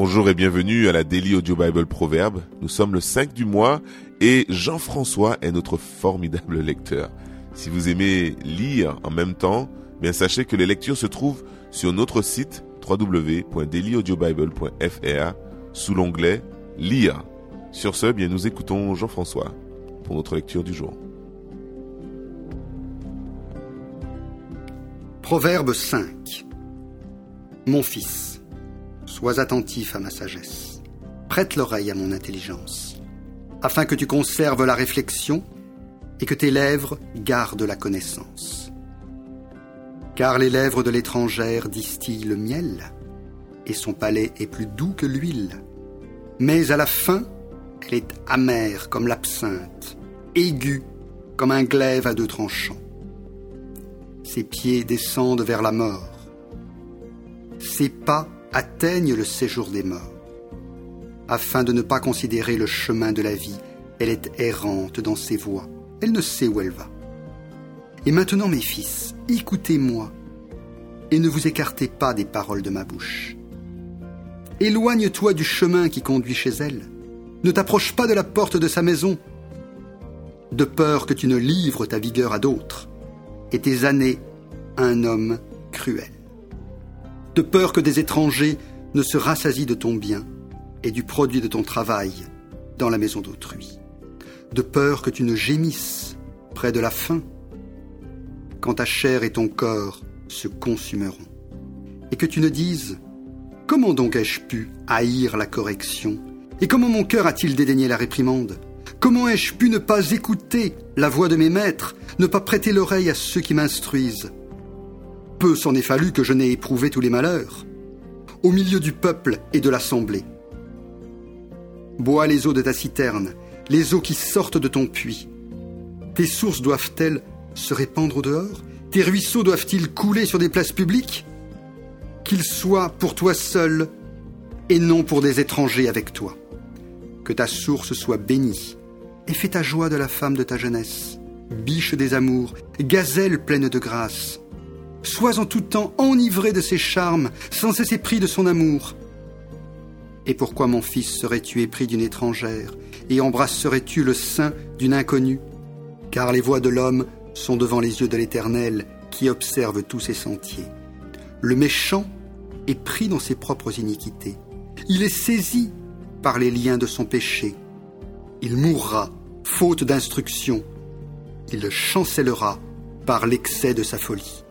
Bonjour et bienvenue à la Daily Audio Bible Proverbe. Nous sommes le 5 du mois et Jean-François est notre formidable lecteur. Si vous aimez lire en même temps, bien sachez que les lectures se trouvent sur notre site www.dailyaudiobible.fr sous l'onglet Lire. Sur ce, bien nous écoutons Jean-François pour notre lecture du jour. Proverbe 5 Mon fils, sois attentif à ma sagesse, prête l'oreille à mon intelligence, afin que tu conserves la réflexion et que tes lèvres gardent la connaissance. Car les lèvres de l'étrangère distillent le miel, et son palais est plus doux que l'huile. Mais à la fin, elle est amère comme l'absinthe, aiguë comme un glaive à deux tranchants. Ses pieds descendent vers la mort. Ses pas atteignent le séjour des morts. Afin de ne pas considérer le chemin de la vie, elle est errante dans ses voies. Elle ne sait où elle va. Et maintenant, mes fils, écoutez-moi et ne vous écartez pas des paroles de ma bouche. Éloigne-toi du chemin qui conduit chez elle. Ne t'approche pas de la porte de sa maison, de peur que tu ne livres ta vigueur à d'autres et tes années à un homme cruel. De peur que des étrangers ne se rassasient de ton bien et du produit de ton travail dans la maison d'autrui. De peur que tu ne gémisses près de la faim quand ta chair et ton corps se consumeront. Et que tu ne dises Comment donc ai-je pu haïr la correction? Et comment mon cœur a-t-il dédaigné la réprimande? Comment ai-je pu ne pas écouter la voix de mes maîtres, ne pas prêter l'oreille à ceux qui m'instruisent? Peu s'en est fallu que je n'ai éprouvé tous les malheurs, au milieu du peuple et de l'assemblée. Bois les eaux de ta citerne, les eaux qui sortent de ton puits. Tes sources doivent-elles se répandre au dehors? Tes ruisseaux doivent-ils couler sur des places publiques? Qu'ils soient pour toi seul et non pour des étrangers avec toi. Que ta source soit bénie et fais ta joie de la femme de ta jeunesse, biche des amours, gazelle pleine de grâce. Sois en tout temps enivré de ses charmes, sans cesser pris de son amour. Et pourquoi, mon fils, serais-tu épris d'une étrangère, et embrasserais-tu le sein d'une inconnue? Car les voies de l'homme sont devant les yeux de l'Éternel, qui observe tous ses sentiers. Le méchant est pris dans ses propres iniquités. Il est saisi par les liens de son péché. Il mourra faute d'instruction, il le chancellera par l'excès de sa folie.